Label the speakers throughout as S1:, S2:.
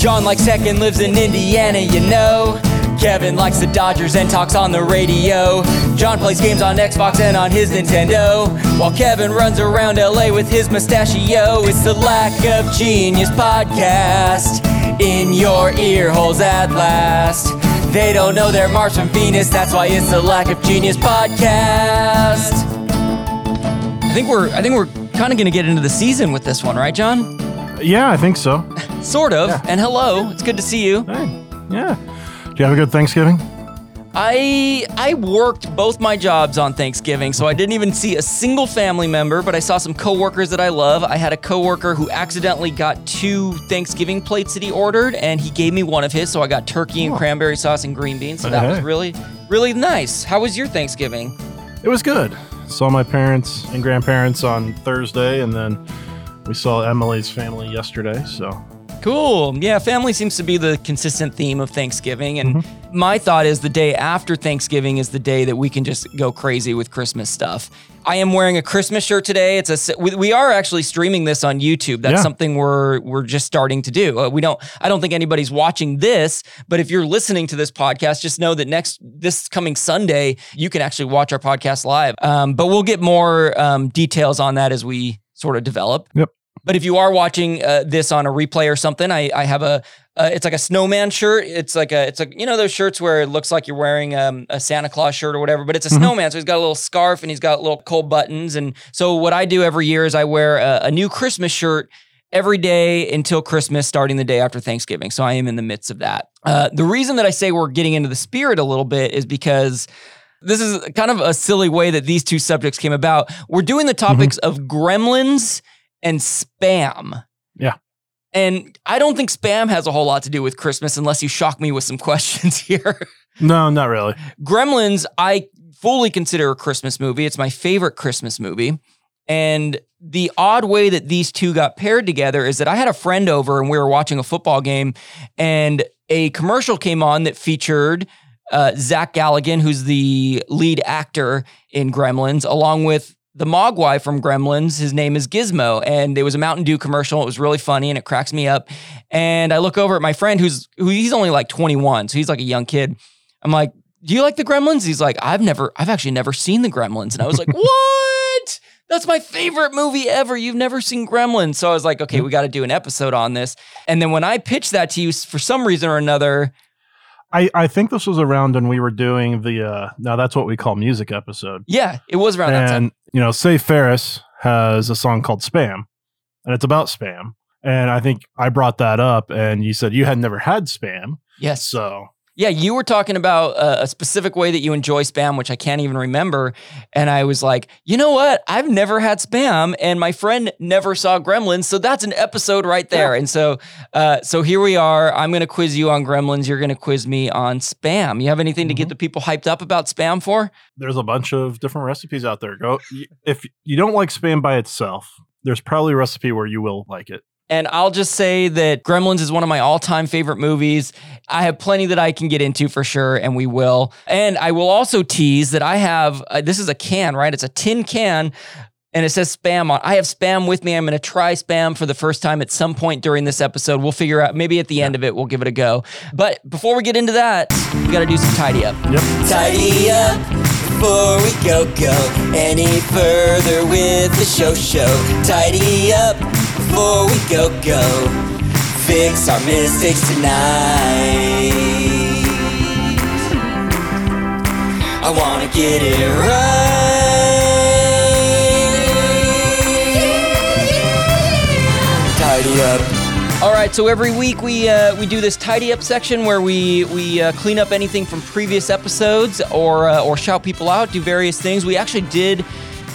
S1: John likes tech and lives in Indiana, you know. Kevin likes the Dodgers and talks on the radio. John plays games on Xbox and on his Nintendo. While Kevin runs around LA with his mustachio. It's the Lack of Genius podcast in your ear holes at last. They don't know they're Mars from Venus, that's why it's the Lack of Genius podcast. I think we're I think we're kind of going to get into the season with this one, right, John?
S2: Yeah, I think so.
S1: Sort of. And hello, it's good to see you.
S2: Hey, yeah. Do you have a good Thanksgiving?
S1: I I worked both my jobs on Thanksgiving, so I didn't even see a single family member, but I saw some coworkers that I love. I had a coworker who accidentally got two Thanksgiving plates that he ordered, and he gave me one of his, so I got turkey and
S2: Oh.
S1: cranberry sauce and green beans. So that was really really nice. How was your Thanksgiving?
S2: It was good. Saw my parents and grandparents on Thursday, and then we saw Emily's family yesterday. So
S1: Cool. Yeah, family seems to be the consistent theme of Thanksgiving. And
S2: Mm-hmm.
S1: my thought is the day after Thanksgiving is the day that we can just go crazy with Christmas stuff. I am wearing a Christmas shirt today. It's a we are actually streaming this on YouTube. That's
S2: Yeah.
S1: something we're we're just starting to do. Uh, we don't I don't think anybody's watching this, but if you're listening to this podcast, just know that next this coming Sunday you can actually watch our podcast live. Um, but we'll get more um, details on that as we sort of develop.
S2: Yep.
S1: But if you are watching uh, this on a replay or something, I, I have a uh, it's like a snowman shirt. It's like a it's like you know those shirts where it looks like you're wearing um, a Santa Claus shirt or whatever, but it's a
S2: Mhm.
S1: snowman. So he's got a little scarf and he's got little cold buttons. And so what I do every year is I wear a, a new Christmas shirt every day until Christmas, starting the day after Thanksgiving. So I am in the midst of that. Uh, the reason that I say we're getting into the spirit a little bit is because. This is kind of a silly way that these two subjects came about. We're doing the topics of gremlins and spam.
S2: Yeah.
S1: And I don't think spam has a whole lot to do with Christmas unless you shock me with some questions here.
S2: no, not really.
S1: Gremlins, I fully consider a Christmas movie. It's my favorite Christmas movie. And the odd way that these two got paired together is that I had a friend over and we were watching a football game, and a commercial came on that featured uh, Zach Galligan, who's the lead actor in Gremlins, along with the Mogwai from Gremlins. His name is Gizmo, and it was a Mountain Dew commercial. It was really funny, and it cracks me up. And I look over at my friend, who's who he's only like 21, so he's like a young kid. I'm like, "Do you like the Gremlins?" He's like, "I've never, I've actually never seen the Gremlins," and I was like, "What?" That's my favorite movie ever. You've never seen Gremlins. So I was like, okay, we got to do an episode on this. And then when I pitched that to you, for some reason or another,
S2: I, I think this was around when we were doing the uh now that's what we call music episode.
S1: yeah, it was around that time.
S2: And you know, Save Ferris has a song called Spam, and it's about spam. And I think I brought that up, and you said you had never had spam.
S1: Yes.
S2: So
S1: Yeah, you were talking about a specific way that you enjoy spam, which I can't even remember. And I was like, you know what? I've never had spam, and my friend never saw Gremlins, so that's an episode right there. And so, uh, so here we are. I'm going to quiz you on Gremlins. You're going to quiz me on spam. You have anything to get the people hyped up about spam for?
S2: there's a bunch of different recipes out there. Go if you don't like spam by itself, there's probably a recipe where you will like it.
S1: And I'll just say that Gremlins is one of my all time favorite movies. I have plenty that I can get into for sure, and we will. And I will also tease that I have uh, this is a can, right? It's a tin can. And it says spam on. I have spam with me. I'm going to try spam for the first time at some point during this episode. We'll figure out. Maybe at the end of it, we'll give it a go. But before we get into that, we got to do some tidy up.
S2: Yep.
S1: Tidy up before we go go any further with the show show. Tidy up before we go go. Fix our mistakes tonight. I wanna get it right. Tidy up. All right, so every week we uh, we do this tidy up section where we we uh, clean up anything from previous episodes or uh, or shout people out, do various things. We actually did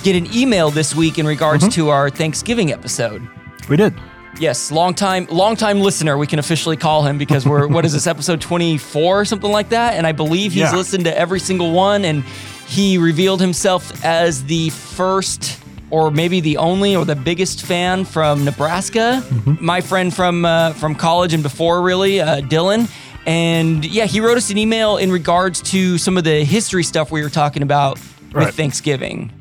S1: get an email this week in regards to our Thanksgiving episode.
S2: We did.
S1: Yes, long time long time listener, we can officially call him because we're what is this episode 24 or something like that and I believe he's
S2: Yeah.
S1: listened to every single one and he revealed himself as the first or maybe the only or the biggest fan from Nebraska. My friend from uh, from college and before really, uh, Dylan. And yeah, he wrote us an email in regards to some of the history stuff we were talking about
S2: Right.
S1: with Thanksgiving.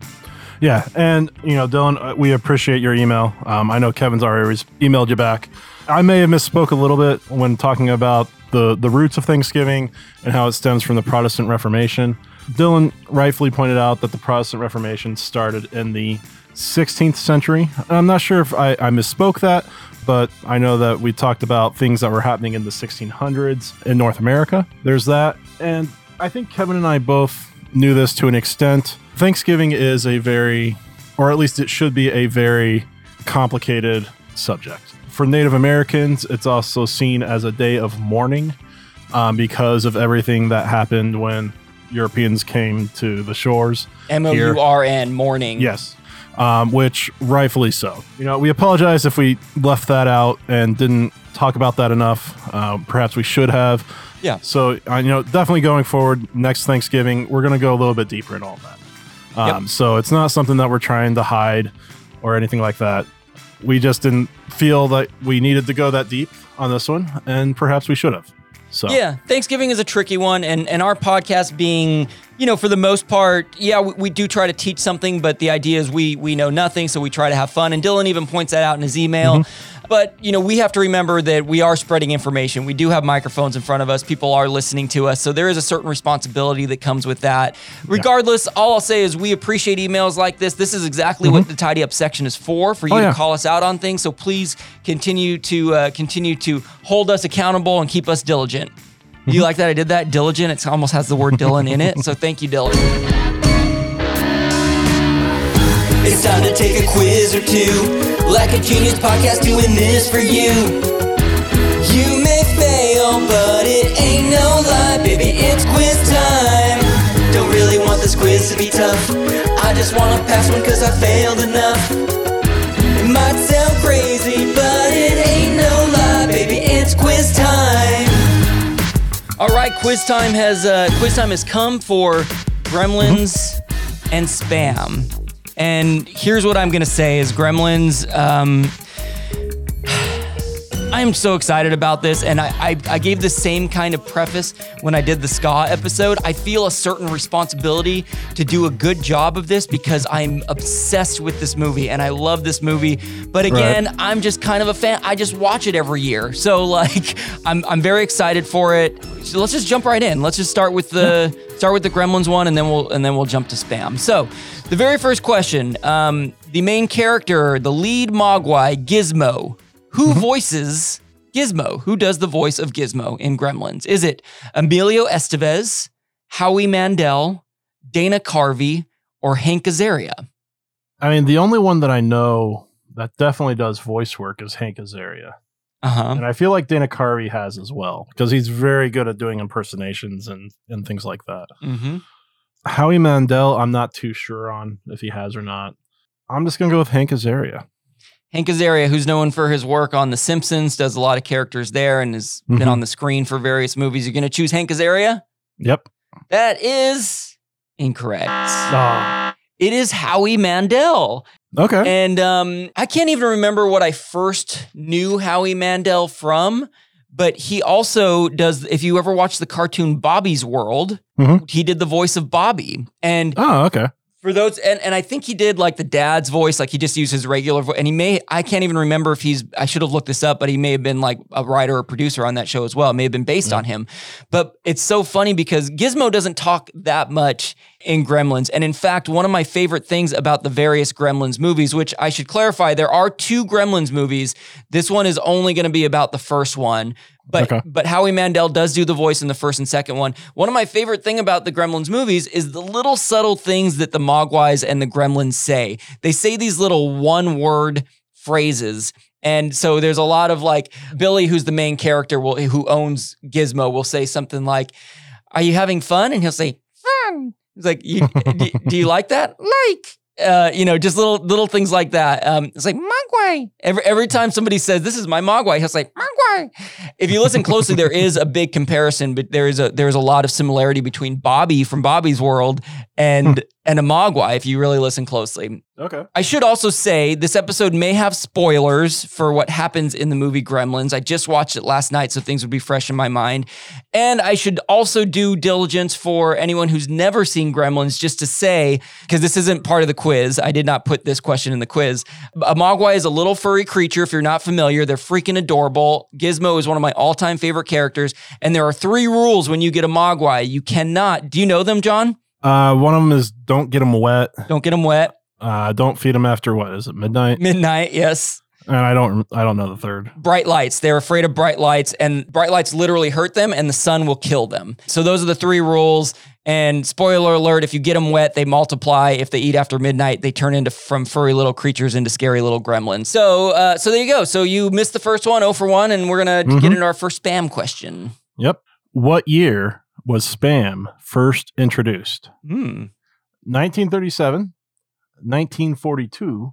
S2: Yeah, and you know, Dylan, uh, we appreciate your email. Um, I know Kevin's already emailed you back. I may have misspoke a little bit when talking about the the roots of Thanksgiving and how it stems from the Protestant Reformation. Dylan rightfully pointed out that the Protestant Reformation started in the 16th century. I'm not sure if I, I misspoke that, but I know that we talked about things that were happening in the 1600s in North America. There's that, and I think Kevin and I both knew this to an extent. Thanksgiving is a very, or at least it should be a very complicated subject. For Native Americans, it's also seen as a day of mourning um, because of everything that happened when Europeans came to the shores.
S1: M O. U R N, morning.
S2: Yes, um, which rightfully so. You know, we apologize if we left that out and didn't talk about that enough. Uh, perhaps we should have.
S1: Yeah.
S2: So, uh, you know, definitely going forward next Thanksgiving, we're going to go a little bit deeper in all that. Um, So it's not something that we're trying to hide or anything like that. We just didn't feel that we needed to go that deep on this one, and perhaps we should have. So
S1: Yeah, Thanksgiving is a tricky one, and and our podcast being, you know, for the most part, yeah, we, we do try to teach something, but the idea is we we know nothing, so we try to have fun. And Dylan even points that out in his email. But you know, we have to remember that we are spreading information. We do have microphones in front of us. People are listening to us, so there is a certain responsibility that comes with that. Regardless, all I'll say is we appreciate emails like this. This is exactly what the tidy up section is for, for you
S2: Oh,
S1: to call us out on things. So please continue to uh, continue to hold us accountable and keep us diligent. Do you like that I did that? Diligent. It almost has the word Dylan in it. So thank you, Dylan.
S3: It's time to take a quiz or two. Lack of Genius podcast doing this for you. You may fail, but it ain't no lie, baby. It's quiz time. Don't really want this quiz to be tough. I just wanna pass one cause I failed enough. It might sound crazy, but it ain't no lie, baby. It's quiz time.
S1: All right, quiz time has uh, quiz time has come for Gremlins and Spam. And here's what I'm gonna say: is Gremlins. Um, I am so excited about this, and I, I, I gave the same kind of preface when I did the ska episode. I feel a certain responsibility to do a good job of this because I'm obsessed with this movie and I love this movie. But again, I'm just kind of a fan. I just watch it every year, so like I'm I'm very excited for it. So let's just jump right in. Let's just start with the start with the Gremlins one, and then we'll and then we'll jump to spam. So, the very first question: um, the main character, the lead Mogwai, Gizmo. Who voices Gizmo? Who does the voice of Gizmo in Gremlins? Is it Emilio Estevez, Howie Mandel, Dana Carvey, or Hank Azaria?
S2: I mean, the only one that I know that definitely does voice work is Hank Azaria.
S1: Uh huh.
S2: And I feel like Dana Carvey has as well because he's very good at doing impersonations and, and things like that.
S1: Mm-hmm.
S2: Howie Mandel, I'm not too sure on if he has or not. I'm just going to go with Hank Azaria.
S1: Hank Azaria, who's known for his work on The Simpsons, does a lot of characters there and has been
S2: Mhm.
S1: on the screen for various movies. You're going to choose Hank Azaria?
S2: Yep.
S1: That is incorrect. It is Howie Mandel.
S2: okay.
S1: And um, I can't even remember what I first knew Howie Mandel from, but he also does. If you ever watch the cartoon Bobby's World,
S2: Mhm.
S1: he did the voice of Bobby. And
S2: oh, okay.
S1: For those, and, and I think he did like the dad's voice, like he just used his regular voice. And he may, I can't even remember if he's, I should have looked this up, but he may have been like a writer or producer on that show as well. It may have been based mm-hmm. on him. But it's so funny because Gizmo doesn't talk that much in Gremlins. And in fact, one of my favorite things about the various Gremlins movies, which I should clarify, there are two Gremlins movies. This one is only going to be about the first one. But
S2: Okay.
S1: but Howie Mandel does do the voice in the first and second one. One of my favorite thing about the Gremlins movies is the little subtle things that the Mogwais and the Gremlins say. They say these little one word phrases. And so there's a lot of like Billy, who's the main character, will who owns Gizmo, will say something like, "Are you having fun?" And he'll say, "Fun." He's like, you, do, do you like that? Like, uh, you know, just little little things like that. Um, it's like Mogwai. Every every time somebody says, "This is my Mogwai," he'll say Mogwai. If you listen closely, there is a big comparison, but there is a there is a lot of similarity between Bobby from Bobby's World and and a mogwai if you really listen closely.
S2: Okay.
S1: I should also say this episode may have spoilers for what happens in the movie Gremlins. I just watched it last night, so things would be fresh in my mind. And I should also do diligence for anyone who's never seen Gremlins, just to say, because this isn't part of the quiz. I did not put this question in the quiz. A mogwai is a little furry creature. If you're not familiar, they're freaking adorable. Gizmo is one of my all time favorite characters. And there are three rules when you get a mogwai. You cannot, do you know them, John?
S2: Uh, one of them is don't get them wet.
S1: Don't get them wet.
S2: Uh, don't feed them after what is it midnight?
S1: Midnight, yes.
S2: And I don't I don't know the third.
S1: bright lights. They're afraid of bright lights, and bright lights literally hurt them, and the sun will kill them. So those are the three rules. And spoiler alert: if you get them wet, they multiply. If they eat after midnight, they turn into from furry little creatures into scary little gremlins. So, uh, so there you go. So you missed the first one, 0 for one, and we're gonna get into our first spam question.
S2: Yep. What year was spam first introduced?
S1: Hmm.
S2: 1937, 1942,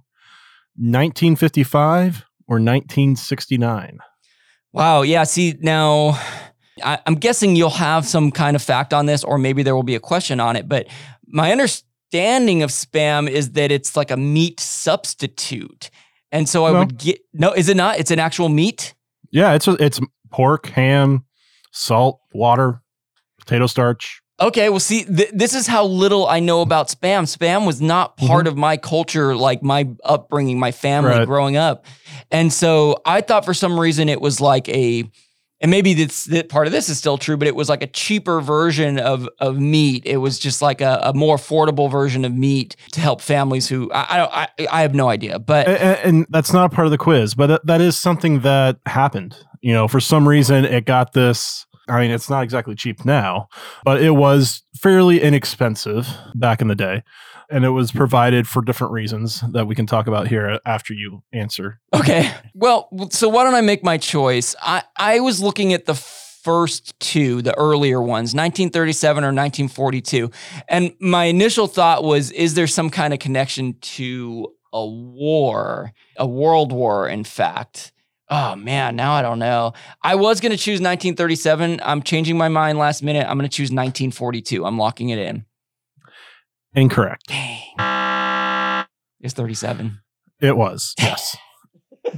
S2: 1955, or 1969?
S1: Wow. Yeah. See, now I, I'm guessing you'll have some kind of fact on this, or maybe there will be a question on it. But my understanding of spam is that it's like a meat substitute. And so I
S2: No.
S1: would get, no, is it not? It's an actual meat?
S2: Yeah, it's it's pork, ham, salt, water, potato starch.
S1: Okay, well, see, th- this is how little I know about spam. Spam was not mm-hmm. part of my culture, like my upbringing, my family
S2: Right.
S1: growing up. And so I thought for some reason it was like a, and maybe this, that part of this is still true, but it was like a cheaper version of of meat. It was just like a, a more affordable version of meat to help families who I I, don't, I, I have no idea, but
S2: A- a- and that's not part of the quiz, but that- that is something that happened. You know, for some reason, it got this. I mean, it's not exactly cheap now, but it was fairly inexpensive back in the day. And it was provided for different reasons that we can talk about here after you answer.
S1: Okay. Well, so why don't I make my choice? I, I was looking at the first two, the earlier ones, 1937 or 1942. And my initial thought was is there some kind of connection to a war, a world war, in fact? Oh man, now I don't know. I was going to choose 1937. I'm changing my mind last minute. I'm going to choose 1942. I'm locking it in.
S2: Incorrect.
S1: Dang. It's 37.
S2: It was, yes.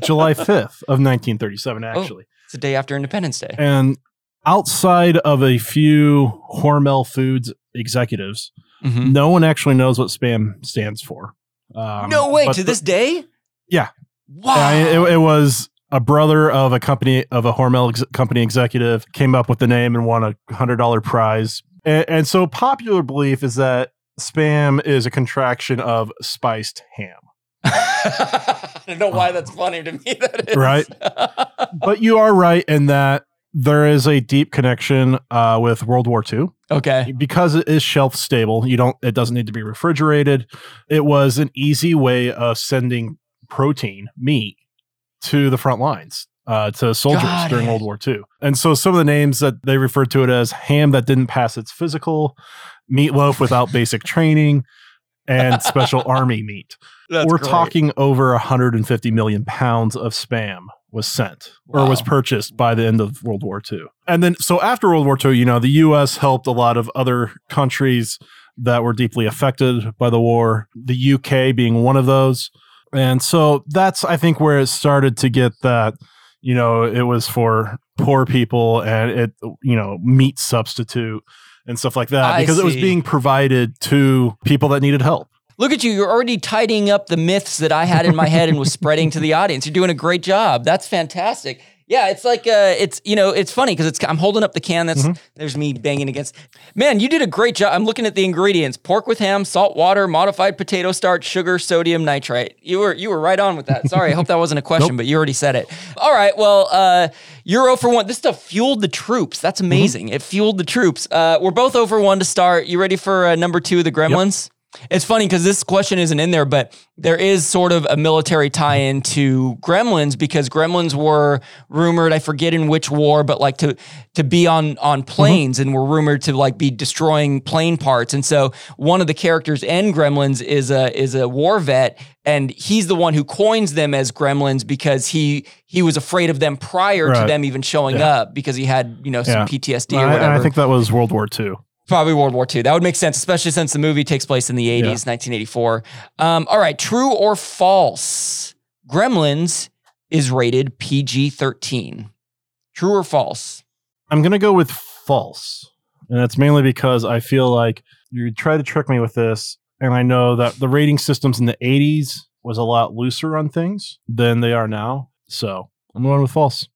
S2: July 5th of 1937, actually.
S1: It's the day after Independence Day.
S2: And outside of a few Hormel Foods executives,
S1: Mhm.
S2: no one actually knows what spam stands for. Um,
S1: no way, to
S2: the-
S1: this day?
S2: Yeah.
S1: Wow.
S2: Yeah, it, it was a brother of a company of a Hormel ex- company executive came up with the name and won a hundred dollar prize. And, and so popular belief is that spam is a contraction of spiced ham.
S1: I don't know why that's funny to me. That is.
S2: Right. But you are right in that there is a deep connection uh, with World War II
S1: okay.
S2: because it is shelf stable. You don't. It doesn't need to be refrigerated. It was an easy way of sending protein, meat, to the front lines. Uh, to soldiers
S1: Got
S2: during
S1: it.
S2: World War II. And so some of the names that they referred to it as ham that didn't pass its physical, meatloaf without basic training, and special army meat.
S1: That's
S2: We're
S1: great.
S2: talking over 150 million pounds of spam was sent or was purchased by the end of World War II. And then, so after World War II, you know, the US helped a lot of other countries that were deeply affected by the war, the UK being one of those. And so that's, I think, where it started to get that, you know, it was for poor people and it, you know, meat substitute and stuff like that
S1: I
S2: because it was being provided to people that needed help.
S1: Look at you. You're already tidying up the myths that I had in my head and was spreading to the audience. You're doing a great job. That's fantastic. Yeah, it's like uh, it's you know it's funny because it's I'm holding up the can. That's there's me banging against. Man, you did a great job. I'm looking at the ingredients: pork with ham, salt water, modified potato starch, sugar, sodium nitrite. You were you were right on with that. Sorry, I hope that wasn't a question, but you already said it. All right, well, uh, you're 0 for one. This stuff fueled the troops. That's amazing. It fueled the troops. Uh, we're both over one to start. You ready for uh, number two, the Gremlins? It's funny because this question isn't in there, but there is sort of a military tie-in to Gremlins because Gremlins were rumored, I forget in which war, but like to to be on on mm-hmm. planes and were rumored to like be destroying plane parts. And so one of the characters in Gremlins is a is a war vet, and he's the one who coins them as Gremlins because he he was afraid of them prior to them even showing
S2: Yeah.
S1: up because he had you know some
S2: Yeah.
S1: PTSD or
S2: I, and. I think that was World War II.
S1: Probably World War II. That would make sense, especially since the movie takes place in the 80s, 1984. Um, all right, true or false? Gremlins is rated PG 13. True or false?
S2: I'm gonna go with false, and that's mainly because I feel like you try to trick me with this, and I know that the rating systems in the '80s was a lot looser on things than they are now. So I'm going with false.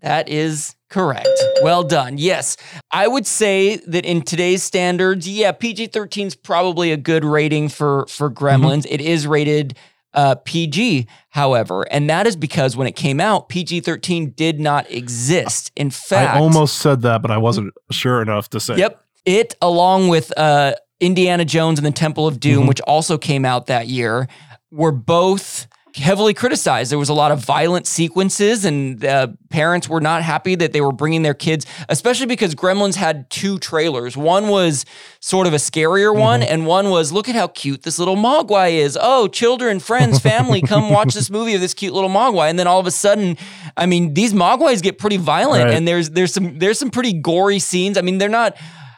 S1: That is correct. Well done. Yes, I would say that in today's standards, yeah, PG 13 is probably a good rating for for Gremlins. It is rated uh, PG, however, and that is because when it came out, PG 13 did not exist. In fact,
S2: I almost said that, but I wasn't sure enough to say.
S1: Yep. It, along with uh, Indiana Jones and the Temple of Doom,
S2: Mhm.
S1: which also came out that year, were both heavily criticized. There was a lot of violent sequences, and uh, parents were not happy that they were bringing their kids, especially because Gremlins had two trailers. One was sort of a scarier one, and one was look at how cute this little Mogwai is. Oh, children, friends, family, come watch this movie of this cute little Mogwai. And then all of a sudden, I mean, these Mogwais get pretty violent,
S2: Right.
S1: and there's there's some there's some pretty gory scenes. I mean, they're not.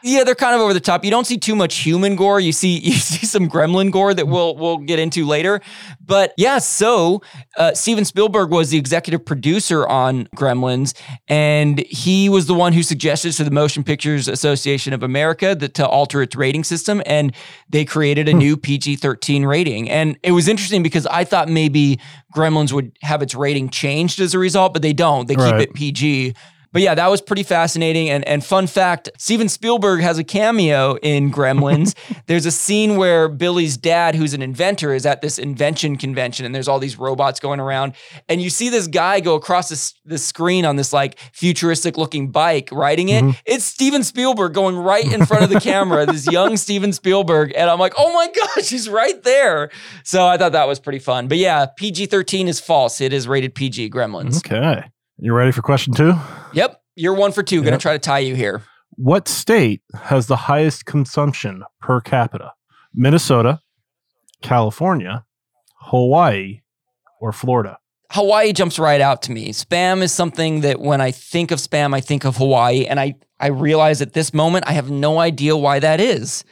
S1: Yeah, they're kind of over the top. You don't see too much human gore. You see, you see some gremlin gore that we'll we'll get into later. But yeah, so uh, Steven Spielberg was the executive producer on Gremlins, and he was the one who suggested to the Motion Pictures Association of America that to alter its rating system, and they created a new PG-13 rating. And it was interesting because I thought maybe Gremlins would have its rating changed as a result, but they don't. They keep it PG. But yeah, that was pretty fascinating. And and fun fact, Steven Spielberg has a cameo in Gremlins. there's a scene where Billy's dad, who's an inventor, is at this invention convention, and there's all these robots going around, and you see this guy go across this the screen on this like futuristic looking bike, riding it. Mm-hmm. It's Steven Spielberg going right in front of the camera. This young Steven Spielberg, and I'm like, oh my gosh, he's right there. So I thought that was pretty fun. But yeah, PG-13 is false. It is rated PG. Gremlins.
S2: Okay. You ready for question two?
S1: Yep, you're one for two. Gonna try to tie you here.
S2: What state has the highest consumption per capita? Minnesota, California, Hawaii, or Florida?
S1: Hawaii jumps right out to me. Spam is something that when I think of spam, I think of Hawaii, and I I realize at this moment I have no idea why that is.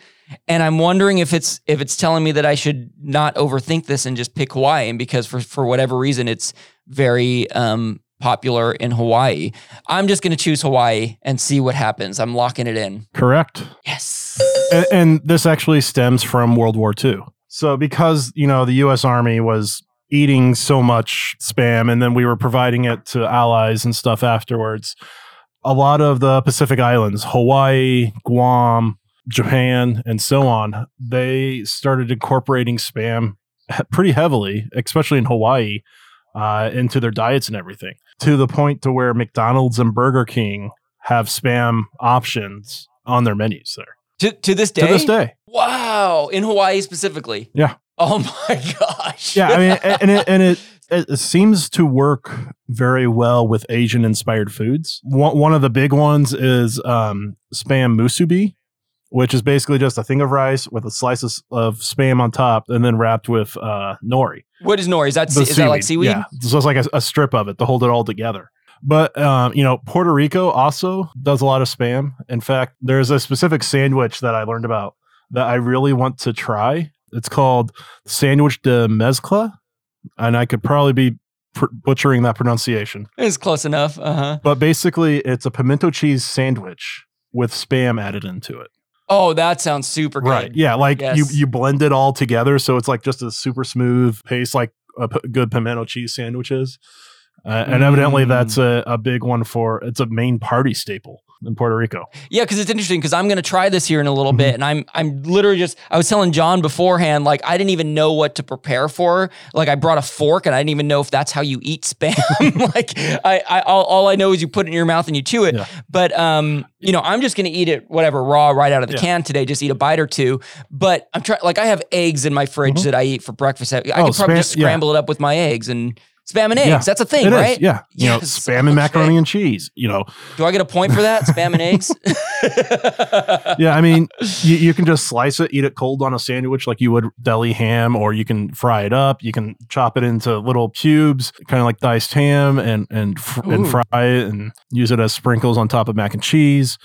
S1: And I'm wondering if it's if it's telling me that I should not overthink this and just pick Hawaii, and because for for whatever reason it's very um, popular in Hawaii. I'm just going to choose Hawaii and see what happens. I'm locking it in.
S2: Correct.
S1: Yes.
S2: And, and this actually stems from World War II. So, because, you know, the US Army was eating so much spam and then we were providing it to allies and stuff afterwards, a lot of the Pacific Islands, Hawaii, Guam, Japan, and so on, they started incorporating spam pretty heavily, especially in Hawaii, uh, into their diets and everything, to the point to where McDonald's and Burger King have spam options on their menus there
S1: To to this day.
S2: to this day.
S1: Wow. In Hawaii specifically.
S2: Yeah.
S1: Oh my gosh.
S2: Yeah, I mean, and it, and it it seems to work very well with Asian inspired foods. One one of the big ones is um, spam musubi, which is basically just a thing of rice with a slice of, of spam on top, and then wrapped with uh, nori.
S1: What is nori? Is that is that like seaweed?
S2: Yeah, so it's like a, a strip of it to hold it all together. But um, you know, Puerto Rico also does a lot of spam. In fact, there's a specific sandwich that I learned about that I really want to try. It's called sandwich de mezcla, and I could probably be pr- butchering that pronunciation.
S1: It's close enough. Uh huh.
S2: But basically, it's a pimento cheese sandwich with spam added into it.
S1: Oh, that sounds super good.
S2: Right. Yeah. Like you,
S1: Yes.
S2: you blend it all together. So it's like just a super smooth paste, like a p- good pimento cheese sandwiches. Uh, and evidently
S1: Mm.
S2: that's a, a big one for, it's a main party staple in Puerto Rico.
S1: Yeah, because it's interesting because I'm going to try this here in a little
S2: Mhm.
S1: bit, and I'm I'm literally just I was telling John beforehand like I didn't even know what to prepare for. Like I brought a fork, and I didn't even know if that's how you eat spam. like I, I all, all I know is you put it in your mouth and you chew it.
S2: Yeah.
S1: But um, you know, I'm just going to eat it whatever raw right out of the
S2: Yeah.
S1: can today. Just eat a bite or two. But I'm trying like I have eggs in my fridge
S2: Mhm.
S1: that I eat for breakfast. I, I
S2: Oh,
S1: could probably
S2: spam-
S1: just
S2: yeah.
S1: scramble it up with my eggs and. Spam and eggs.
S2: Yeah.
S1: That's a thing,
S2: It is,
S1: right?
S2: Yeah. You know, spam and
S1: okay.
S2: macaroni and cheese, you know.
S1: Do I get a point for that? Spam and eggs?
S2: Yeah. I mean, you, you can just slice it, eat it cold on a sandwich like you would deli ham, or you can fry it up. You can chop it into little cubes, kind of like diced ham, and and fr- and fry it and use it as sprinkles on top of mac and cheese.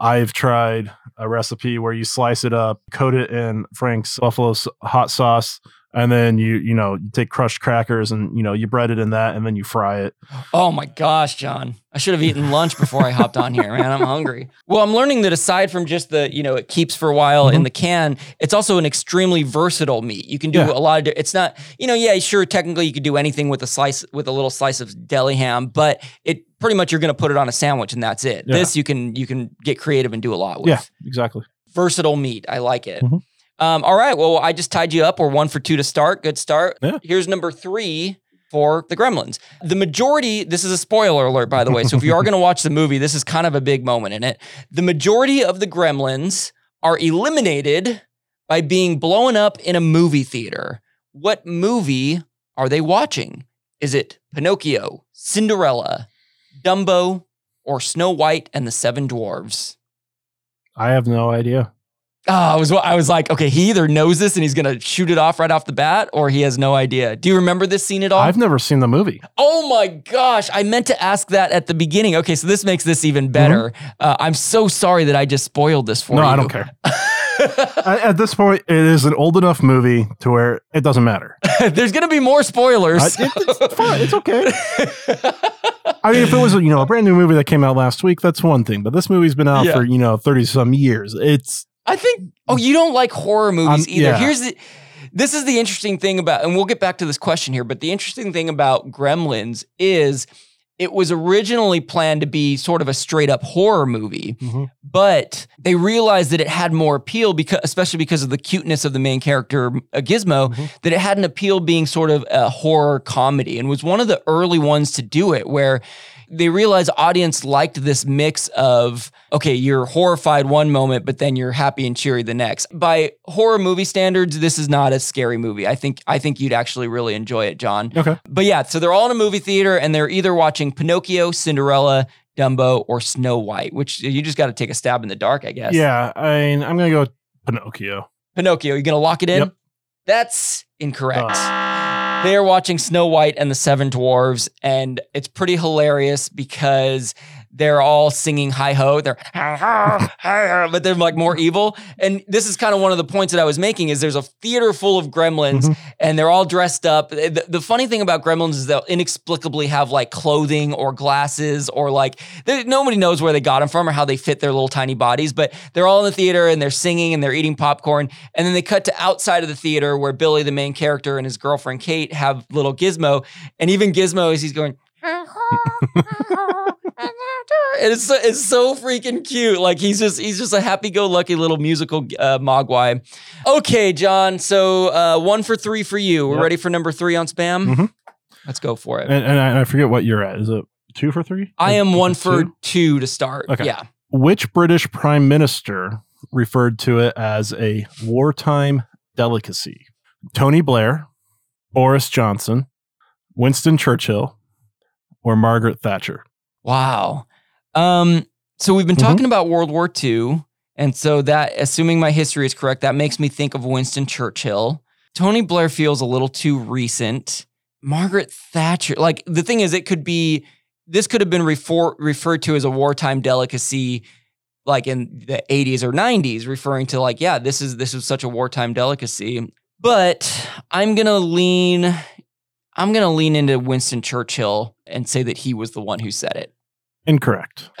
S2: I've tried a recipe where you slice it up, coat it in Frank's buffalo hot sauce, and then you you know you take crushed crackers and you know you bread it in that, and then you fry it.
S1: Oh my gosh, John. I should have eaten lunch before I hopped on here, man. I'm hungry. Well, I'm learning that aside from just the, you know, it keeps for a while in
S2: Mhm.
S1: the can, it's also an extremely versatile meat. You can do
S2: Yeah.
S1: a lot of it's not, you know, yeah, sure, technically you could do anything with a slice with a little slice of deli ham, but it pretty much you're going to put it on a sandwich and that's it.
S2: Yeah.
S1: This you can you can get creative and do a lot with.
S2: Yeah, exactly.
S1: Versatile meat. I like it.
S2: Mhm.
S1: Um, all right. Well, I just tied you up. We're one for two to start. Good start.
S2: Yeah.
S1: Here's number three for the Gremlins. The majority, this is a spoiler alert, by the way. So if you are going to watch the movie, this is kind of a big moment in it. The majority of the Gremlins are eliminated by being blown up in a movie theater. What movie are they watching? Is it Pinocchio, Cinderella, Dumbo, or Snow White and the Seven Dwarves?
S2: I have no idea.
S1: Oh, I was I was like, okay, he either knows this and he's gonna shoot it off right off the bat, or he has no idea. Do you remember this scene at all?
S2: I've never seen the movie.
S1: oh my gosh, I meant to ask that at the beginning. Okay, so this makes this even better. Uh, I'm so sorry that I just spoiled this for
S2: no,
S1: you.
S2: No, I don't care. At at this point, it is an old enough movie to where it doesn't matter.
S1: There's gonna be more
S2: I,
S1: spoilers.
S2: it- it's fine. It's okay. I mean, if it was you know a brand new movie that came out last week, that's one thing. But this movie's been out
S1: Yeah.
S2: for you know thirty some years. It's
S1: I think. Oh, you don't like horror movies
S2: Um,
S1: either.
S2: yeah.
S1: Here's the. This is the interesting thing about, and we'll get back to this question here. But the interesting thing about Gremlins is, it was originally planned to be sort of a straight up horror movie,
S2: Mhm.
S1: but they realized that it had more appeal because, especially because of the cuteness of the main character uh, Gizmo,
S2: Mhm.
S1: that it had an appeal being sort of a horror comedy, and was one of the early ones to do it, where they realized audience liked this mix of okay you're horrified one moment but then you're happy and cheery the next. By horror movie standards this is not a scary movie. I think i think you'd actually really enjoy it john.
S2: Okay.
S1: but yeah so they're all in a movie theater and they're either watching pinocchio cinderella dumbo or snow white which you just got to take a stab in the dark i guess.
S2: Yeah, I mean, I'm gonna go with Pinocchio.
S1: pinocchio you gonna lock it in?
S2: Yep.
S1: that's incorrect. They are watching Snow White and the Seven Dwarves, and it's pretty hilarious because they're all singing hi ho. They're hi ho, but they're like more evil. And this is kind of one of the points that I was making is there's a theater full of gremlins
S2: Mhm.
S1: and they're all dressed up. The, the funny thing about gremlins is they'll inexplicably have like clothing or glasses or like nobody knows where they got them from or how they fit their little tiny bodies, but they're all in the theater and they're singing and they're eating popcorn. And then they cut to outside of the theater where Billy, the main character, and his girlfriend Kate have little Gizmo. And even Gizmo, is he's going, and it's so, it's so freaking cute. Like he's just he's just a happy-go-lucky little musical uh, mogwai. Okay, John. So uh, one for three for you. We're
S2: Yep.
S1: ready for number three on spam.
S2: Mhm.
S1: Let's go for it.
S2: And, and I, I forget what you're at. Is it two for three?
S1: I am one for
S2: two?
S1: two to start.
S2: Okay.
S1: Yeah.
S2: Which British prime minister referred to it as a wartime delicacy? Tony Blair, Boris Johnson, Winston Churchill, or Margaret Thatcher?
S1: Wow. Um, so we've been
S2: Mhm.
S1: talking about World War II. And so that, assuming my history is correct, that makes me think of Winston Churchill. Tony Blair feels a little too recent. Margaret Thatcher, like the thing is, it could be, this could have been refer, referred to as a wartime delicacy like in the 80s or 90s referring to like yeah this is this is such a wartime delicacy but i'm gonna lean i'm gonna lean into winston churchill and say that he was the one who said it
S2: Incorrect.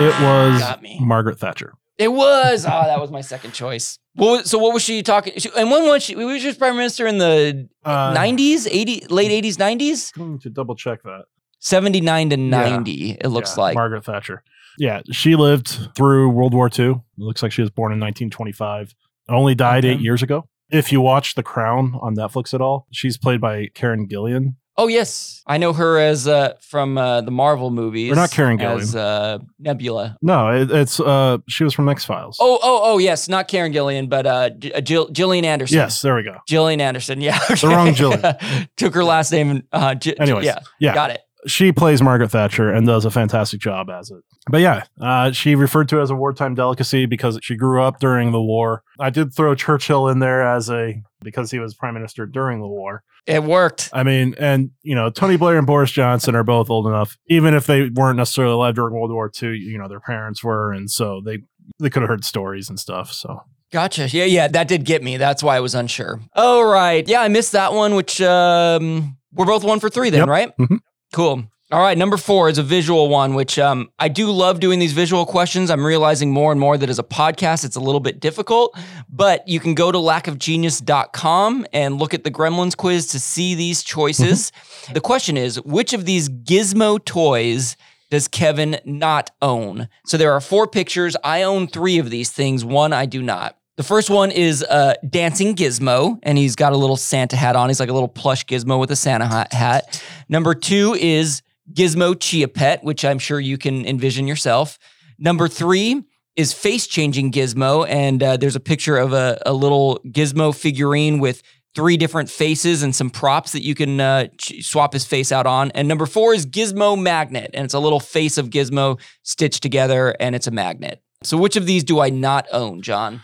S2: It was
S1: Got me.
S2: Margaret Thatcher.
S1: It was. Oh, that was my second choice. What was, so what was she talking? She, and when was she? Was she prime minister in the
S2: Uh,
S1: nineties, eighty, late eighties, nineties,
S2: Going to double check that.
S1: seventy nine to ninety. It looks
S2: Yeah,
S1: like.
S2: Margaret Thatcher. Yeah, she lived through World War II. It looks like she was born in 1925. Only died
S1: Okay.
S2: eight years ago. If you watch The Crown on Netflix at all, she's played by Karen Gillian.
S1: Oh yes, I know her as uh, from uh, the Marvel movies.
S2: Or not Karen Gillan
S1: as uh, Nebula.
S2: No, it, it's uh, she was from X Files.
S1: Oh oh oh yes, not Karen Gillian, but uh, uh, Jill, Gillian Anderson.
S2: yes, there we go.
S1: Gillian Anderson. Yeah,
S2: The wrong Gillian.
S1: Took her last name. And, uh, J-
S2: Anyways,
S1: yeah,
S2: yeah.
S1: got it.
S2: She plays Margaret Thatcher and does a fantastic job as it. But yeah, uh, she referred to it as a wartime delicacy because she grew up during the war. I did throw Churchill in there as a because he was prime minister during the war.
S1: It worked.
S2: I mean, and you know, Tony Blair and Boris Johnson are both old enough, even if they weren't necessarily alive during World War II. You know, their parents were, and so they they could have heard stories and stuff. So
S1: Gotcha. Yeah, yeah, that did get me. That's why I was unsure. All right. Yeah, I missed that one, which um, we're both one for three then,
S2: Yep.
S1: right?
S2: Mhm.
S1: Cool. All right, number four is a visual one, which um, I do love doing these visual questions. I'm realizing more and more that as a podcast, it's a little bit difficult, but you can go to lackofgenius.com and look at the Gremlins quiz to see these choices. The question is which of these gizmo toys does Kevin not own? So there are four pictures. I own three of these things, one I do not. The first one is a dancing gizmo, and he's got a little Santa hat on. He's like a little plush gizmo with a Santa hat- hat. Number two is Gizmo Chia Pet, which I'm sure you can envision yourself. Number three is face changing Gizmo, and uh, there's a picture of a, a little Gizmo figurine with three different faces and some props that you can uh, ch- swap his face out on. And number four is Gizmo Magnet, and it's a little face of Gizmo stitched together, and it's a magnet. So, which of these do I not own, John?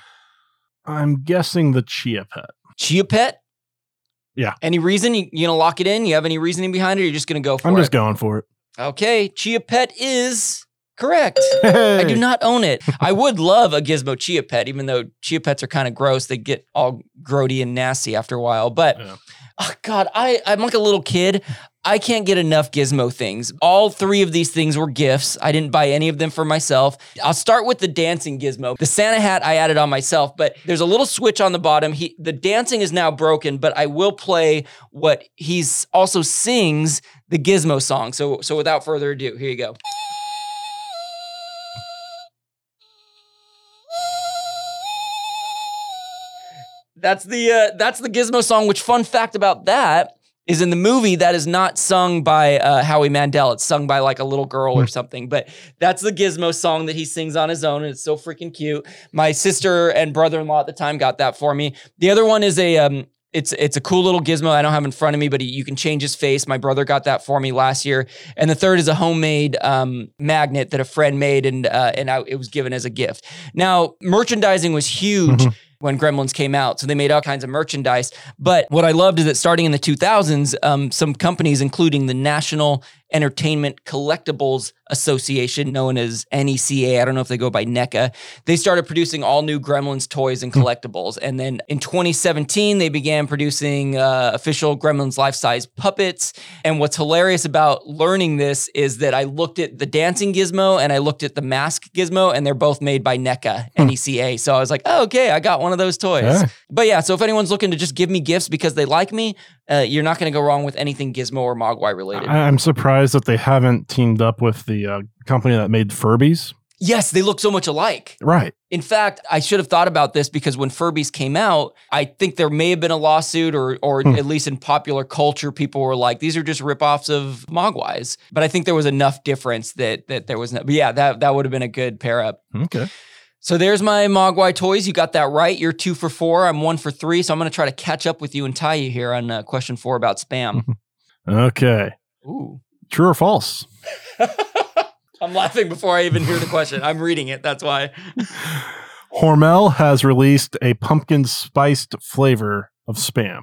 S2: I'm guessing the Chia Pet.
S1: Chia Pet?
S2: Yeah.
S1: Any reason you, you gonna lock it in? You have any reasoning behind it? Or you're just gonna go for it?
S2: I'm just going for it.
S1: Okay, Chia Pet is correct. I do not own it. I would love a Gizmo Chia Pet, even though Chia Pets are kind of gross. They get all grody and nasty after a while. But
S2: Yeah.
S1: oh God, I, I'm like a little kid. I can't get enough Gizmo things. All three of these things were gifts. I didn't buy any of them for myself. I'll start with the dancing Gizmo. The Santa hat I added on myself, but there's a little switch on the bottom. He the dancing is now broken, but I will play what he's also sings the Gizmo song. So so without further ado, here you go. That's the uh, that's the Gizmo song. Which fun fact about that is in the movie that is not sung by uh, Howie Mandel. It's sung by like a little girl or something. But that's the Gizmo song that he sings on his own, and it's so freaking cute. My sister and brother-in-law at the time got that for me. The other one is a um, it's it's a cool little gizmo I don't have in front of me, but he, you can change his face. My brother got that for me last year, and the third is a homemade um, magnet that a friend made, and uh, and I, it was given as a gift. Now merchandising was huge. When Gremlins came out. So they made all kinds of merchandise. But what I loved is that starting in the 2000s, um, some companies, including the National Entertainment Collectibles Association, known as NECA, I don't know if they go by NECA, they started producing all new Gremlins toys and collectibles. And then in 2017, they began producing uh, official Gremlins life size puppets. And what's hilarious about learning this is that I looked at the dancing gizmo and I looked at the mask gizmo, and they're both made by NECA, NECA. So I was like, oh, okay, I got one of those toys.
S2: Yeah.
S1: But yeah, so if anyone's looking to just give me gifts because they like me, uh, you're not going to go wrong with anything Gizmo or Mogwai related.
S2: I, I'm surprised that they haven't teamed up with the uh, company that made Furbies.
S1: yes, they look so much alike.
S2: Right.
S1: In fact, I should have thought about this because when Furbies came out, I think there may have been a lawsuit, or or
S2: Hmm.
S1: at least in popular culture, people were like, "These are just ripoffs of Mogwais." But I think there was enough difference that that there was. No, but yeah, that that would have been a good pair up.
S2: Okay.
S1: So there's my Mogwai toys. You got that right. You're two for four. I'm one for three. So I'm going to try to catch up with you and tie you here on uh, question four about spam.
S2: Okay.
S1: Ooh.
S2: True or false?
S1: I'm laughing before I even hear the question. I'm reading it. That's why.
S2: Hormel has released a pumpkin spiced flavor of spam.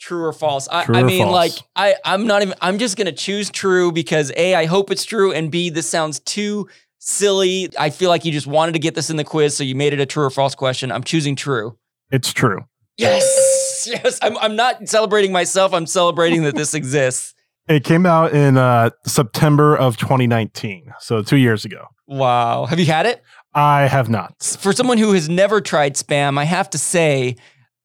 S1: True or false? I,
S2: True
S1: I mean,
S2: false?
S1: like, I, I'm not even, I'm just going to choose true because A, I hope it's true. And B, this sounds too silly. I feel like you just wanted to get this in the quiz. So you made it a true or false question. I'm choosing true.
S2: It's true.
S1: Yes. Yes. I'm, I'm not celebrating myself. I'm celebrating that this exists.
S2: It came out in uh, September of 2019, so two years ago.
S1: Wow. Have you had it?
S2: I have not.
S1: For someone who has never tried spam, I have to say,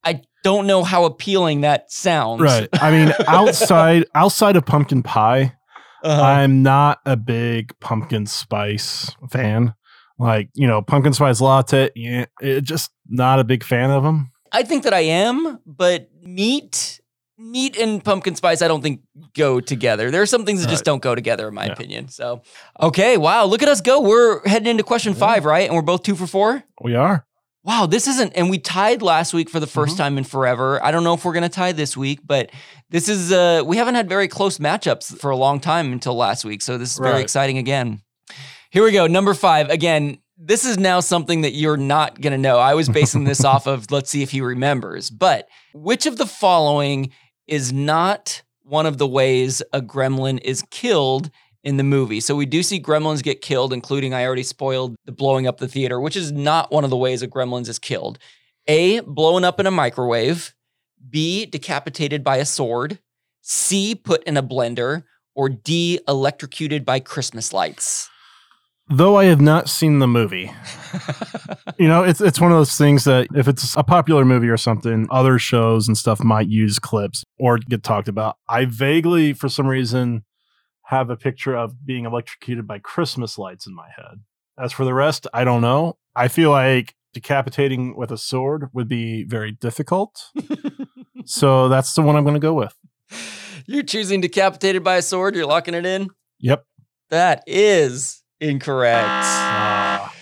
S1: I don't know how appealing that sounds.
S2: Right. I mean, outside outside of pumpkin pie,
S1: Uh-huh.
S2: I'm not a big pumpkin spice fan. Like you know, pumpkin spice latte. Yeah, it, just not a big fan of them.
S1: I think that I am, but meat, meat and pumpkin spice, I don't think go together. There are some things that just don't go together, in my
S2: Yeah.
S1: opinion. So, okay, wow, look at us go. We're heading into question five, right? And we're both two for four.
S2: We are.
S1: Wow, this isn't, and we tied last week for the 1st
S2: Mhm.
S1: time in forever. I don't know if we're gonna tie this week, but this is uh we haven't had very close matchups for a long time until last week. So this is very exciting again. Here we go. Number five. Again, this is now something that you're not gonna know. I was basing this off of let's see if he remembers. But which of the following is not one of the ways a gremlin is killed in the movie. So we do see gremlins get killed, including I already spoiled the blowing up the theater, which is not one of the ways a gremlins is killed. A, blown up in a microwave. B, decapitated by a sword. C, put in a blender. Or D, electrocuted by Christmas lights.
S2: Though I have not seen the movie, you know, it's it's one of those things that if it's a popular movie or something, other shows and stuff might use clips or get talked about. I vaguely, for some reason, have a picture of being electrocuted by Christmas lights in my head. As for the rest, I don't know. I feel like decapitating with a sword would be very difficult. so that's the one I'm going to go with.
S1: You're choosing decapitated by a sword. You're locking it in.
S2: Yep.
S1: That is incorrect.
S2: Ah.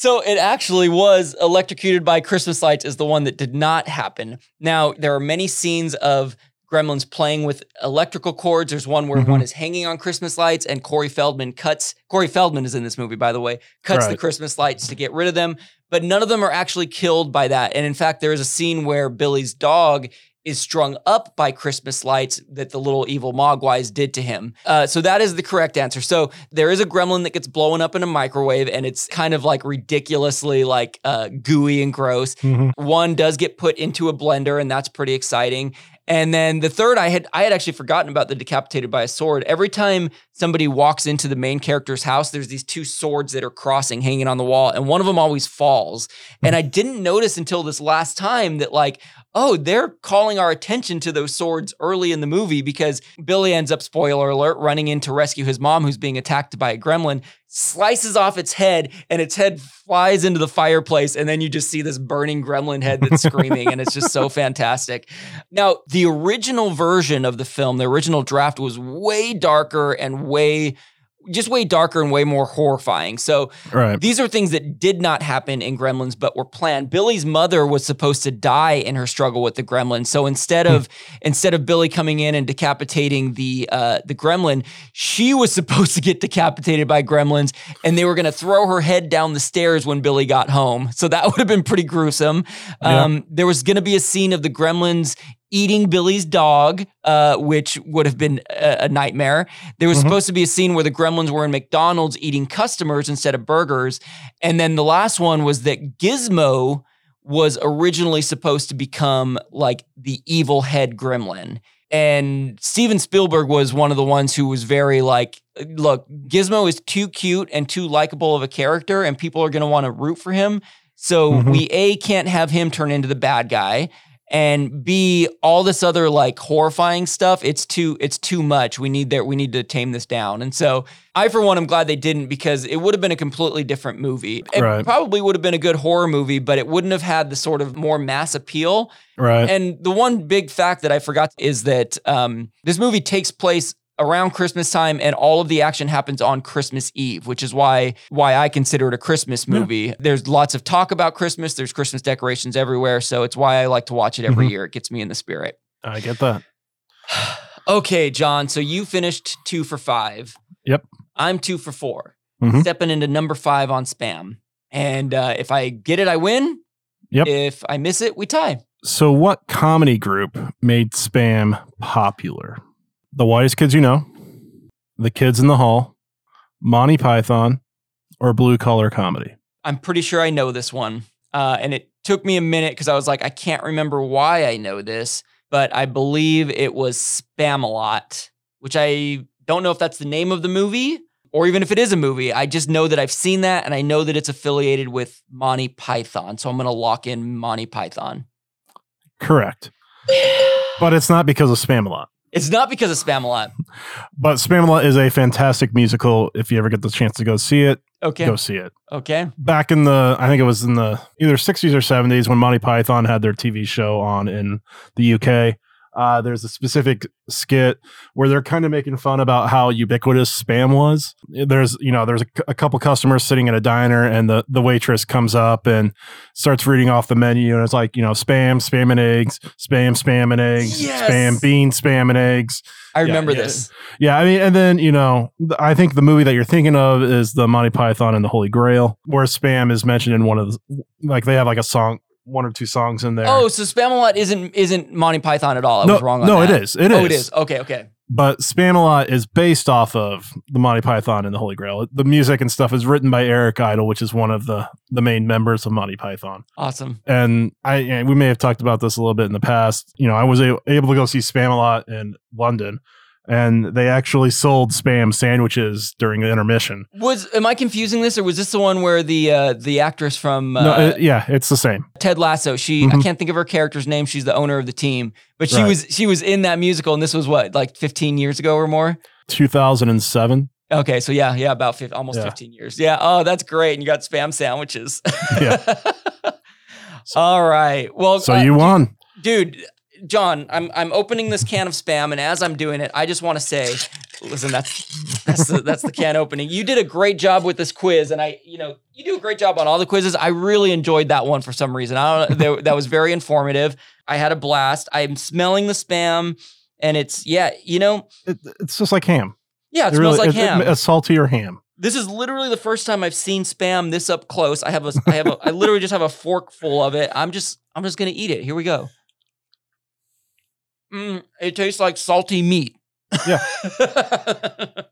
S1: So it actually was electrocuted by Christmas lights is the one that did not happen. Now there are many scenes of gremlins playing with electrical cords. There's one where
S2: Mhm.
S1: one is hanging on Christmas lights and Corey Feldman cuts Corey Feldman is in this movie by the way, cuts the Christmas lights to get rid of them, but none of them are actually killed by that. And in fact there is a scene where Billy's dog is strung up by Christmas lights that the little evil Mogwais did to him. Uh, so that is the correct answer. So there is a gremlin that gets blown up in a microwave, and it's kind of like ridiculously like uh, gooey and gross.
S2: Mhm.
S1: One does get put into a blender, and that's pretty exciting. And then the third, I had I had actually forgotten about the decapitated by a sword. Every time somebody walks into the main character's house, there's these two swords that are crossing, hanging on the wall, and one of them always falls. And I mm-hmm. didn't notice until this last time that like, oh, they're calling our attention to those swords early in the movie because Billy ends up, spoiler alert, running in to rescue his mom who's being attacked by a gremlin, slices off its head, and its head flies into the fireplace, and then you just see this burning gremlin head that's screaming, and it's just so fantastic. Now, the original version of the film, the original draft was way darker and way just way darker and way more horrifying. So
S2: Right.
S1: these are things that did not happen in Gremlins, but were planned. Billy's mother was supposed to die in her struggle with the Gremlin. So instead of instead of Billy coming in and decapitating the uh, the Gremlin, she was supposed to get decapitated by Gremlins, and they were going to throw her head down the stairs when Billy got home. So that would have been pretty gruesome.
S2: Yeah.
S1: Um, there was going to be a scene of the Gremlins eating Billy's dog, uh, which would have been a, a nightmare. There was
S2: Mhm.
S1: supposed to be a scene where the gremlins were in McDonald's eating customers instead of burgers. And then the last one was that Gizmo was originally supposed to become like the evil head gremlin. And Steven Spielberg was one of the ones who was very like, look, Gizmo is too cute and too likable of a character, and people are going to want to root for him. So
S2: Mhm.
S1: we A, can't have him turn into the bad guy and B, all this other like horrifying stuff. It's too it's too much. We need there we need to tame this down. And so I for one am glad they didn't because it would have been a completely different movie. It
S2: Right.
S1: probably would have been a good horror movie, but it wouldn't have had the sort of more mass appeal.
S2: Right.
S1: And the one big fact that I forgot is that um, this movie takes place around Christmas time, and all of the action happens on Christmas Eve, which is why why I consider it a Christmas
S2: Yeah.
S1: movie. There's lots of talk about Christmas. There's Christmas decorations everywhere, so it's why I like to watch it every
S2: Mhm.
S1: year. It gets me in the spirit.
S2: I get that.
S1: Okay, John. So you finished two for five.
S2: Yep.
S1: I'm two for 4
S2: Mhm.
S1: Stepping into number five on spam. And uh, if I get it, I win.
S2: Yep.
S1: If I miss it, we tie.
S2: So, what comedy group made Spam popular? The Whitest Kids You Know, The Kids in the Hall, Monty Python, or Blue Collar Comedy?
S1: I'm pretty sure I know this one. Uh, and it took me a minute because I was like, I can't remember why I know this, but I believe it was Spamalot, which I don't know if that's the name of the movie or even if it is a movie. I just know that I've seen that and I know that it's affiliated with Monty Python. So I'm going to lock in Monty Python.
S2: Correct. But it's not because of Spamalot.
S1: It's not because of Spamalot.
S2: But Spamalot is a fantastic musical. If you ever get the chance to go see it,
S1: Okay.
S2: go see it.
S1: Okay.
S2: Back in the, I think it was in the either 60s or 70s when Monty Python had their TV show on in the UK. Uh, there's a specific skit where they're kind of making fun about how ubiquitous spam was. There's, you know, there's a couple customers sitting at a diner, and the the waitress comes up and starts reading off the menu, and it's like, you know, spam, spam and eggs, spam, spam and eggs,
S1: Yes!
S2: spam, bean, spam and eggs.
S1: I
S2: Yeah,
S1: remember
S2: yeah.
S1: this.
S2: Yeah, I mean, and then you know, th- I think the movie that you're thinking of is the Monty Python and the Holy Grail, where spam is mentioned in one of the, like they have like a song, one or two songs in there.
S1: Oh, so Spamalot isn't isn't Monty Python at all. I
S2: no,
S1: was wrong on
S2: no,
S1: that.
S2: Oh, it is, it is,
S1: oh, it is. Okay, okay.
S2: but Spamalot is based off of the Monty Python and the Holy Grail. The music and stuff is written by Eric Idle, which is one of the the main members of Monty Python.
S1: Awesome.
S2: And I, and we may have talked about this a little bit in the past. You know, I was a- able to go see Spamalot in London, and they actually sold spam sandwiches during the intermission.
S1: Was am I confusing this, or was this the one where the uh, the actress from uh,
S2: no, yeah, it's the same.
S1: Ted Lasso? She I
S2: Mhm.
S1: can't think of her character's name. She's the owner of the team, but she
S2: Right.
S1: was she was in that musical, and this was what like 15 years ago or more.
S2: 2007.
S1: Okay, so yeah, yeah, about 50, almost
S2: Yeah.
S1: 15 years. Yeah. Oh, that's great. And you got spam sandwiches.
S2: Yeah.
S1: All right. Well,
S2: So
S1: uh,
S2: you won.
S1: dude, John, I'm I'm opening this can of spam, and as I'm doing it, I just want to say, listen, that's that's the, that's the can opening. You did a great job with this quiz, and I, you know, you do a great job on all the quizzes. I really enjoyed that one for some reason. I don't know, that, was very informative. I had a blast. I'm smelling the spam, and it's yeah, you know,
S2: It, it's just like ham.
S1: yeah, it,
S2: It
S1: smells
S2: really-
S1: like
S2: it-
S1: ham.
S2: a saltier ham.
S1: This is literally the first time I've seen spam this up close. I have a, I have a, I literally just have a fork full of it. I'm just, I'm just gonna eat it. Here we go. Mm, it tastes like salty meat.
S2: Yeah.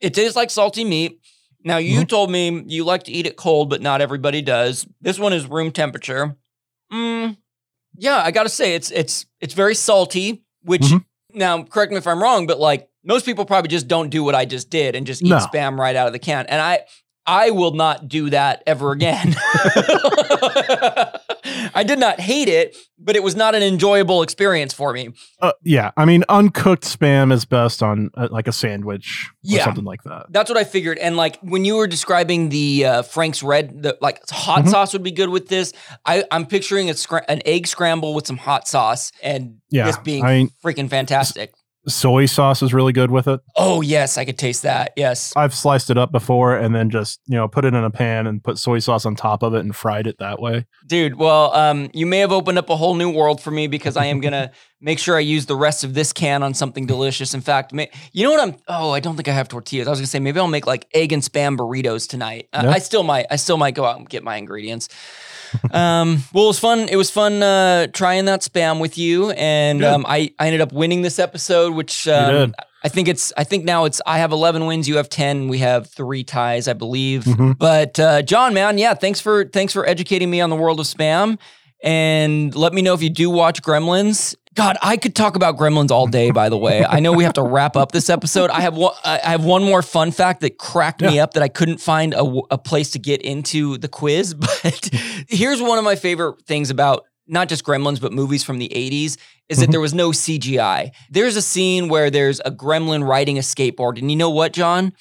S1: it tastes like salty meat. Now you told me you like to eat it cold, but not everybody does. This one is room temperature. Mm, yeah, I gotta say it's it's it's very salty. Which
S2: Mhm.
S1: now, correct me if I'm wrong, but like most people probably just don't do what I just did and just eat
S2: No.
S1: spam right out of the can. And I I will not do that ever again. I did not hate it, but it was not an enjoyable experience for me.
S2: Uh, yeah, I mean, uncooked spam is best on uh, like a sandwich or
S1: Yeah.
S2: something like that.
S1: That's what I figured. And like when you were describing the uh, Frank's red, the like hot
S2: Mhm.
S1: sauce would be good with this. I, I'm picturing a scra- an egg scramble with some hot sauce, and
S2: Yeah,
S1: this being
S2: I mean-
S1: freaking fantastic.
S2: Soy sauce is really good with it.
S1: Oh yes, I could taste that. Yes.
S2: I've sliced it up before and then just you know put it in a pan and put soy sauce on top of it and fried it that way.
S1: Dude, well, um, you may have opened up a whole new world for me because I am gonna make sure I use the rest of this can on something delicious. In fact, ma- you know what I'm? Oh, I don't think I have tortillas. I was gonna say maybe I'll make like egg and spam burritos tonight. Uh,
S2: Yeah.
S1: I still might. I still might go out and get my ingredients. Um, well, it was fun. It was fun uh, trying that spam with you, and um, I I ended up winning this episode, which um. I think it's. I think now it's. I have 11 wins. You have 10. We have three ties, I believe.
S2: Mhm.
S1: But uh, John, man, yeah, thanks for thanks for educating me on the world of spam, and let me know if you do watch Gremlins. God, I could talk about Gremlins all day. By the way, I know we have to wrap up this episode. I have one. I have one more fun fact that cracked me up that I couldn't find a, a place to get into the quiz. But here's one of my favorite things about not just Gremlins but movies from the 80s is that
S2: Mhm.
S1: there was no CGI. There's a scene where there's a gremlin riding a skateboard, and you know what, John?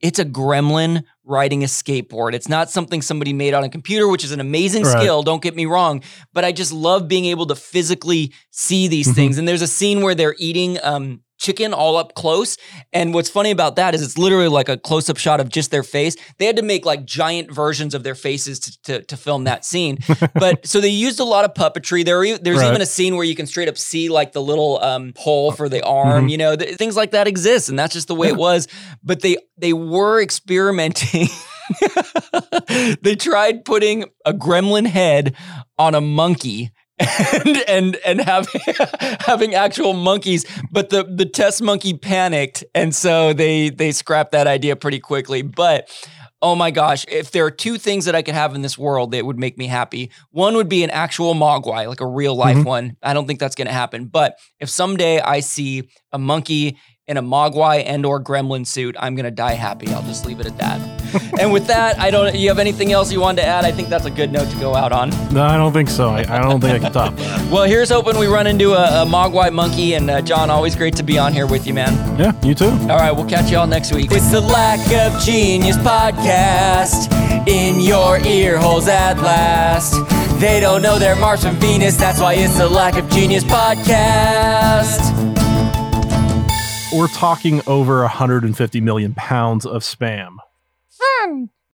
S1: It's a gremlin riding a skateboard. It's not something somebody made on a computer, which is an amazing
S2: Right.
S1: skill, don't get me wrong, but I just love being able to physically see these
S2: Mhm.
S1: things. And there's a scene where they're eating um, chicken all up close. And what's funny about that is it's literally like a close up shot of just their face. They had to make like giant versions of their faces to, to, to film that scene. but so they used a lot of puppetry. There, there's
S2: Right.
S1: even a scene where you can straight up see like the little um, hole for the arm.
S2: Mhm.
S1: You know, th- things like that exist, and that's just the way it was. But they they were experimenting. they tried putting a gremlin head on a monkey and and and having having actual monkeys. But the the test monkey panicked and so they they scrapped that idea pretty quickly. But oh my gosh if there are two things that i could have in this world that would make me happy one would be an actual mogwai like a real life
S2: Mhm.
S1: one. I don't think that's going to happen. But if someday i see a monkey in a mogwai and or gremlin suit i'm going to die happy i'll just leave it at that and with that i don't you have anything else you wanted to add i think that's a good note to go out on
S2: No, I don't think so. I, I don't think I can top that.
S1: well, here's hoping we run into a, a Mogwai monkey. And uh, John, always great to be on here with you, man.
S2: Yeah, you too.
S1: All right, we'll catch you all next week. It's the Lack of Genius podcast in your ear holes at last. They don't know they're Mars from Venus. That's why it's the Lack of Genius podcast.
S2: We're talking over 150 million pounds of spam.